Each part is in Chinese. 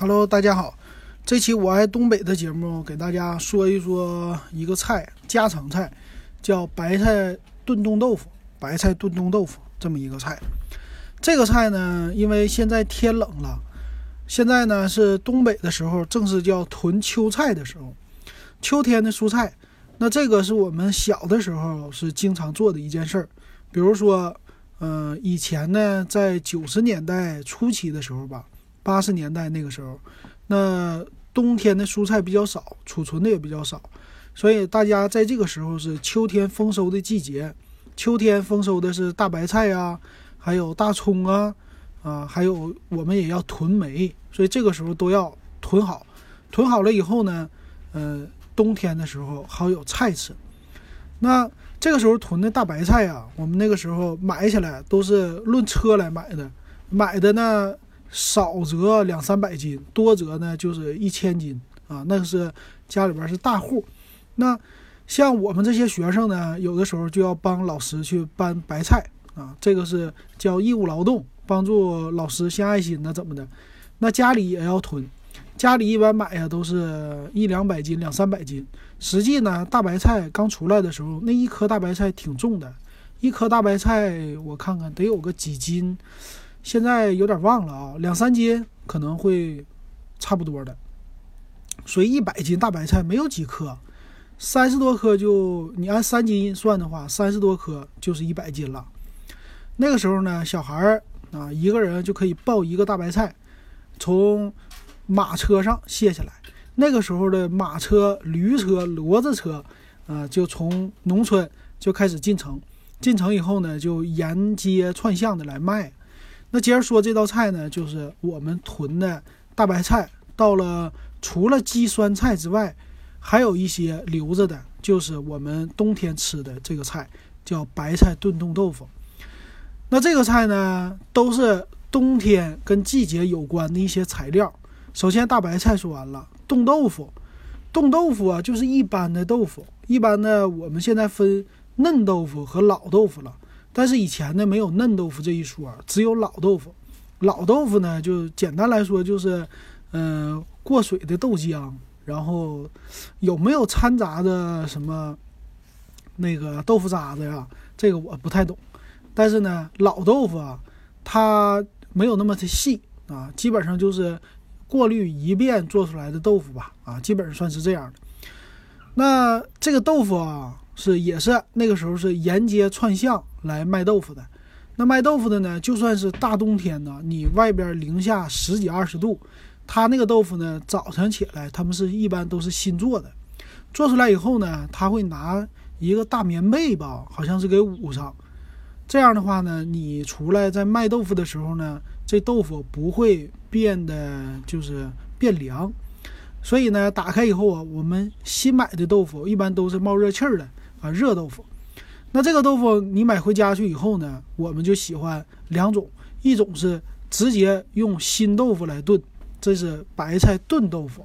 Hello，大家好，这期我爱东北的节目给大家说一说一个菜，家常菜，叫白菜炖冻豆腐。白菜炖冻豆腐这么一个菜，这个菜呢，因为现在天冷了，现在呢是东北的时候，正是叫囤秋菜的时候，秋天的蔬菜。那这个是我们小的时候是经常做的一件事儿，比如说，嗯，以前呢，在九十年代初期的时候吧。八十年代那个时候，那冬天的蔬菜比较少，储存的也比较少，所以大家在这个时候是秋天丰收的季节。秋天丰收的是大白菜呀，还有大葱啊，啊，还有我们也要囤煤，所以这个时候都要囤好。囤好了以后呢，呃，冬天的时候好有菜吃。那这个时候囤的大白菜啊，我们那个时候买起来都是论车来买的，买的呢。少则两三百斤，多则呢就是一千斤啊。那是家里边是大户。那像我们这些学生呢，有的时候就要帮老师去搬白菜啊，这个是叫义务劳动，帮助老师献爱心的怎么的？那家里也要囤，家里一般买呀都是一两百斤、两三百斤。实际呢，大白菜刚出来的时候，那一颗大白菜挺重的，一颗大白菜我看看得有个几斤。现在有点忘了啊，两三斤可能会差不多的。所以一百斤大白菜没有几颗，三十多颗就你按三斤算的话，三十多颗就是一百斤了。那个时候呢，小孩儿啊，一个人就可以抱一个大白菜，从马车上卸下来。那个时候的马车、驴车、骡子车啊，就从农村就开始进城，进城以后呢，就沿街串巷的来卖。那接着说这道菜呢，就是我们囤的大白菜。到了除了鸡酸菜之外，还有一些留着的，就是我们冬天吃的这个菜，叫白菜炖冻豆腐。那这个菜呢，都是冬天跟季节有关的一些材料。首先大白菜说完了，冻豆腐，冻豆腐啊，就是一般的豆腐。一般的我们现在分嫩豆腐和老豆腐了。但是以前呢，没有嫩豆腐这一说，只有老豆腐。老豆腐呢，就简单来说就是，嗯，过水的豆浆，然后有没有掺杂着什么那个豆腐渣子呀？这个我不太懂。但是呢，老豆腐啊，它没有那么的细啊，基本上就是过滤一遍做出来的豆腐吧，啊，基本上算是这样的。那这个豆腐啊。是，也是那个时候是沿街串巷来卖豆腐的。那卖豆腐的呢，就算是大冬天呢，你外边零下十几二十度，他那个豆腐呢，早晨起来他们是一般都是新做的，做出来以后呢，他会拿一个大棉被吧，好像是给捂上。这样的话呢，你出来在卖豆腐的时候呢，这豆腐不会变得就是变凉。所以呢，打开以后啊，我们新买的豆腐一般都是冒热气儿的。啊，热豆腐，那这个豆腐你买回家去以后呢，我们就喜欢两种，一种是直接用新豆腐来炖，这是白菜炖豆腐，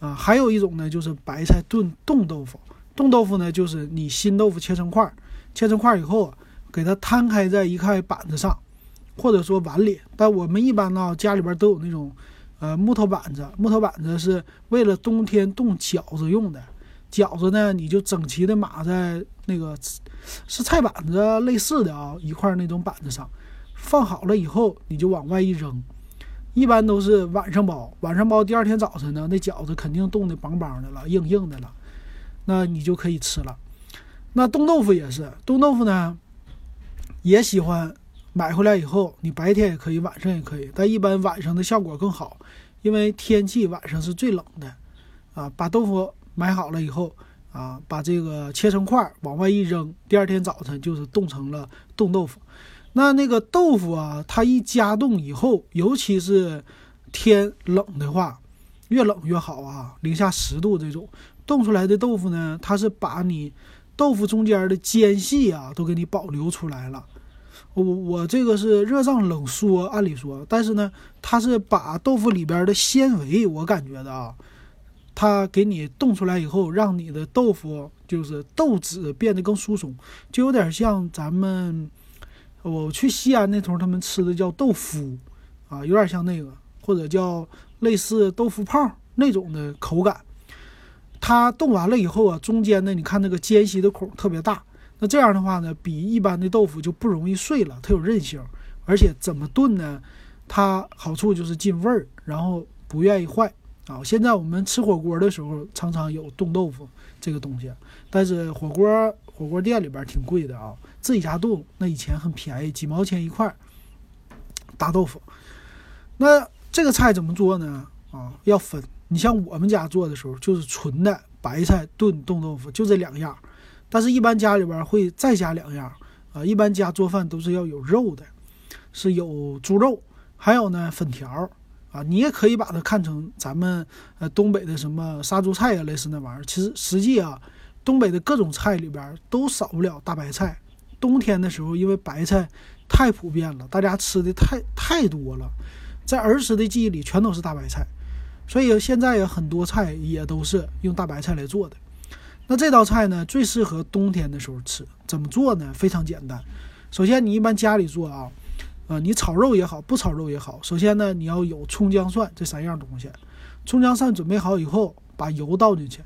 啊，还有一种呢就是白菜炖冻豆腐。冻豆腐呢就是你新豆腐切成块，切成块以后，给它摊开在一块板子上，或者说碗里，但我们一般呢家里边都有那种，呃，木头板子，木头板子是为了冬天冻饺子用的。饺子呢，你就整齐的码在那个是菜板子类似的啊一块那种板子上，放好了以后，你就往外一扔。一般都是晚上包，晚上包，第二天早晨呢，那饺子肯定冻得邦邦的了，硬硬的了，那你就可以吃了。那冻豆腐也是，冻豆腐呢，也喜欢买回来以后，你白天也可以，晚上也可以，但一般晚上的效果更好，因为天气晚上是最冷的啊，把豆腐。买好了以后，啊，把这个切成块往外一扔，第二天早晨就是冻成了冻豆腐。那那个豆腐啊，它一加冻以后，尤其是天冷的话，越冷越好啊，零下十度这种冻出来的豆腐呢，它是把你豆腐中间的间隙啊都给你保留出来了。我我这个是热胀冷缩，按理说，但是呢，它是把豆腐里边的纤维，我感觉的啊。它给你冻出来以后，让你的豆腐就是豆子变得更疏松，就有点像咱们我去西安那头他们吃的叫豆腐，啊，有点像那个，或者叫类似豆腐泡那种的口感。它冻完了以后啊，中间呢，你看那个间隙的孔特别大。那这样的话呢，比一般的豆腐就不容易碎了，它有韧性，而且怎么炖呢？它好处就是进味儿，然后不愿意坏啊。现在我们吃火锅的时候，常常有冻豆腐这个东西，但是火锅火锅店里边挺贵的啊，自己家冻那以前很便宜，几毛钱一块大豆腐。那这个菜怎么做呢？啊，要分。你像我们家做的时候，就是纯的白菜炖冻豆腐，就这两样。但是，一般家里边会再加两样啊。一般家做饭都是要有肉的，是有猪肉，还有呢粉条啊。你也可以把它看成咱们呃东北的什么杀猪菜啊，类似那玩意儿。其实实际啊，东北的各种菜里边都少不了大白菜。冬天的时候，因为白菜太普遍了，大家吃的太太多了，在儿时的记忆里全都是大白菜，所以现在有很多菜也都是用大白菜来做的。那这道菜呢，最适合冬天的时候吃。怎么做呢？非常简单。首先，你一般家里做啊，啊，你炒肉也好，不炒肉也好，首先呢，你要有葱姜蒜这三样东西。葱姜蒜准备好以后，把油倒进去，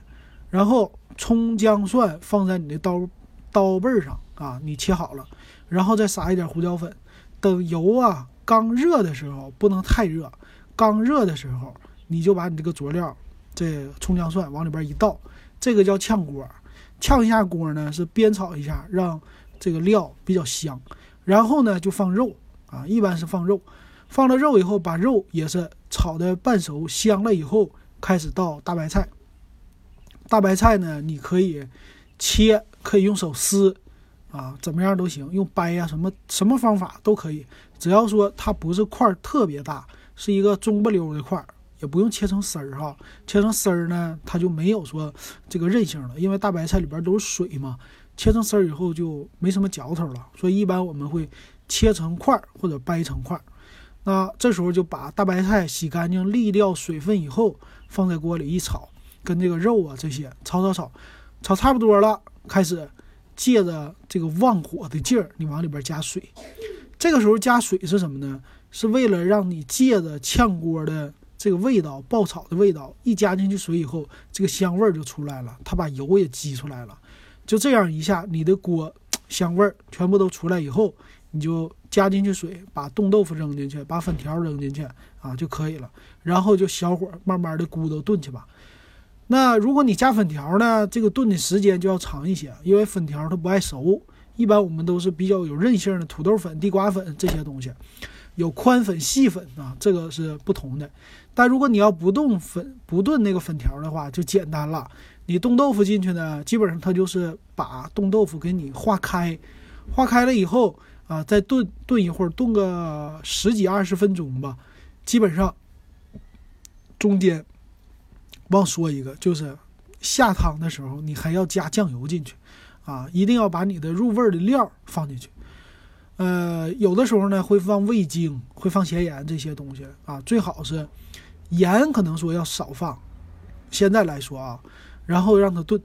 然后葱姜蒜放在你的刀刀背上啊，你切好了，然后再撒一点胡椒粉。等油啊刚热的时候，不能太热，刚热的时候，你就把你这个佐料，这葱姜蒜往里边一倒。这个叫炝锅，炝一下锅呢是煸炒一下，让这个料比较香。然后呢就放肉啊，一般是放肉。放了肉以后，把肉也是炒的半熟香了以后，开始倒大白菜。大白菜呢，你可以切，可以用手撕，啊，怎么样都行，用掰呀什么什么方法都可以，只要说它不是块儿特别大，是一个中不溜的块儿。也不用切成丝儿哈，切成丝儿呢，它就没有说这个韧性了，因为大白菜里边都是水嘛，切成丝儿以后就没什么嚼头了，所以一般我们会切成块儿或者掰成块儿。那这时候就把大白菜洗干净沥掉水分以后，放在锅里一炒，跟这个肉啊这些炒炒炒，炒差不多了，开始借着这个旺火的劲儿，你往里边加水。这个时候加水是什么呢？是为了让你借着炝锅的。这个味道爆炒的味道一加进去水以后，这个香味儿就出来了，它把油也激出来了。就这样一下，你的锅香味儿全部都出来以后，你就加进去水，把冻豆腐扔进去，把粉条扔进去啊就可以了。然后就小火慢慢的咕嘟炖去吧。那如果你加粉条呢，这个炖的时间就要长一些，因为粉条它不爱熟。一般我们都是比较有韧性的土豆粉、地瓜粉这些东西。有宽粉、细粉啊，这个是不同的。但如果你要不冻粉、不炖那个粉条的话，就简单了。你冻豆腐进去呢，基本上它就是把冻豆腐给你化开，化开了以后啊，再炖炖一会儿，炖个十几二十分钟吧。基本上中间忘说一个，就是下汤的时候，你还要加酱油进去啊，一定要把你的入味的料放进去。呃，有的时候呢会放味精，会放咸盐这些东西啊，最好是盐可能说要少放。现在来说啊，然后让它炖，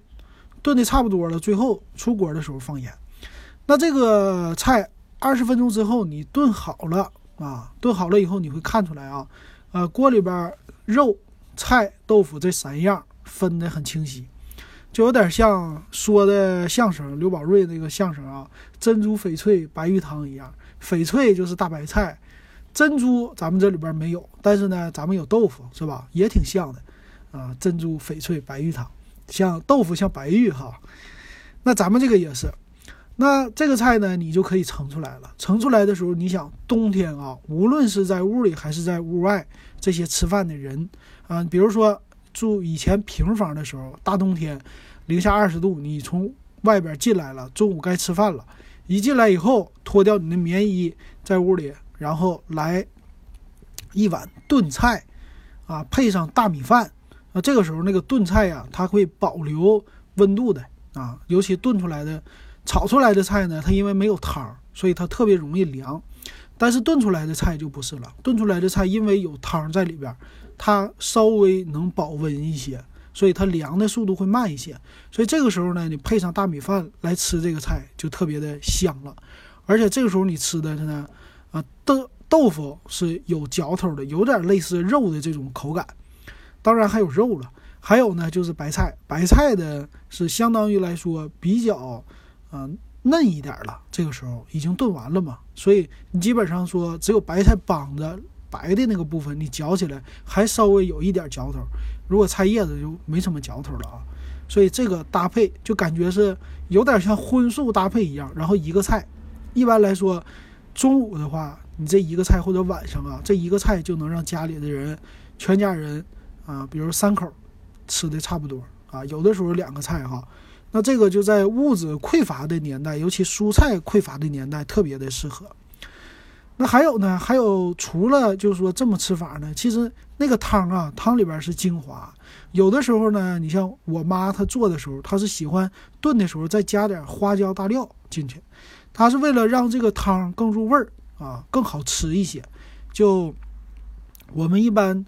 炖的差不多了，最后出锅的时候放盐。那这个菜二十分钟之后你炖好了啊，炖好了以后你会看出来啊，呃，锅里边肉、菜、豆腐这三样分得很清晰。就有点像说的相声刘宝瑞那个相声啊，珍珠翡翠白玉汤一样，翡翠就是大白菜，珍珠咱们这里边没有，但是呢，咱们有豆腐是吧？也挺像的啊，珍珠翡翠白玉汤，像豆腐像白玉哈，那咱们这个也是，那这个菜呢，你就可以盛出来了。盛出来的时候，你想冬天啊，无论是在屋里还是在屋外，这些吃饭的人啊，比如说。住以前平房的时候，大冬天，零下二十度，你从外边进来了，中午该吃饭了，一进来以后脱掉你的棉衣，在屋里，然后来一碗炖菜，啊，配上大米饭，啊，这个时候那个炖菜呀，它会保留温度的啊，尤其炖出来的、炒出来的菜呢，它因为没有汤儿，所以它特别容易凉，但是炖出来的菜就不是了，炖出来的菜因为有汤在里边。它稍微能保温一些，所以它凉的速度会慢一些。所以这个时候呢，你配上大米饭来吃这个菜就特别的香了。而且这个时候你吃的呢，啊，豆豆腐是有嚼头的，有点类似肉的这种口感。当然还有肉了，还有呢就是白菜，白菜的是相当于来说比较，嗯嫩一点了。这个时候已经炖完了嘛，所以你基本上说只有白菜帮子白的那个部分，你嚼起来还稍微有一点嚼头。如果菜叶子就没什么嚼头了啊。所以这个搭配就感觉是有点像荤素搭配一样。然后一个菜，一般来说，中午的话，你这一个菜或者晚上啊，这一个菜就能让家里的人全家人啊，比如三口吃的差不多啊。有的时候两个菜哈，那这个就在物质匮乏的年代，尤其蔬菜匮乏的年代，特别的适合。那还有呢？还有除了就是说这么吃法呢，其实那个汤啊，汤里边是精华。有的时候呢，你像我妈她做的时候，她是喜欢炖的时候再加点花椒大料进去，她是为了让这个汤更入味儿啊，更好吃一些。就我们一般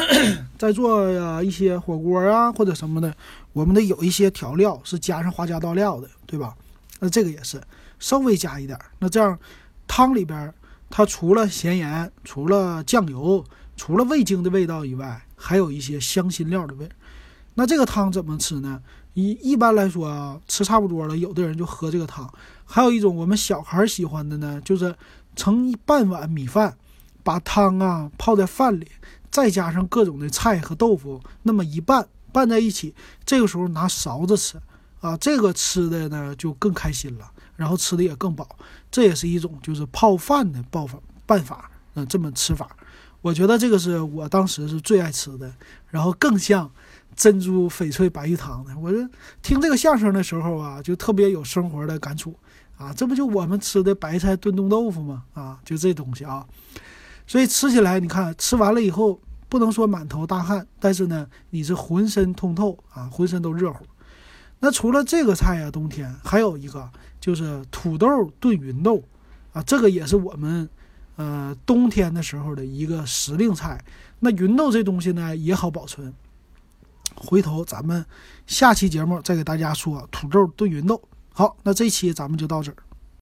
在做呀一些火锅啊或者什么的，我们得有一些调料是加上花椒大料的，对吧？那这个也是稍微加一点，那这样汤里边。它除了咸盐、除了酱油、除了味精的味道以外，还有一些香辛料的味。那这个汤怎么吃呢？一一般来说啊，吃差不多了，有的人就喝这个汤。还有一种我们小孩喜欢的呢，就是盛一半碗米饭，把汤啊泡在饭里，再加上各种的菜和豆腐，那么一拌拌在一起，这个时候拿勺子吃啊，这个吃的呢就更开心了。然后吃的也更饱，这也是一种就是泡饭的办法办法，嗯，这么吃法，我觉得这个是我当时是最爱吃的，然后更像珍珠翡翠白玉汤的。我就听这个相声的时候啊，就特别有生活的感触啊，这不就我们吃的白菜炖冻豆腐吗？啊，就这东西啊，所以吃起来你看吃完了以后，不能说满头大汗，但是呢，你是浑身通透啊，浑身都热乎。那除了这个菜呀，冬天还有一个。就是土豆炖芸豆，啊，这个也是我们，呃，冬天的时候的一个时令菜。那芸豆这东西呢也好保存，回头咱们下期节目再给大家说土豆炖芸豆。好，那这期咱们就到这儿。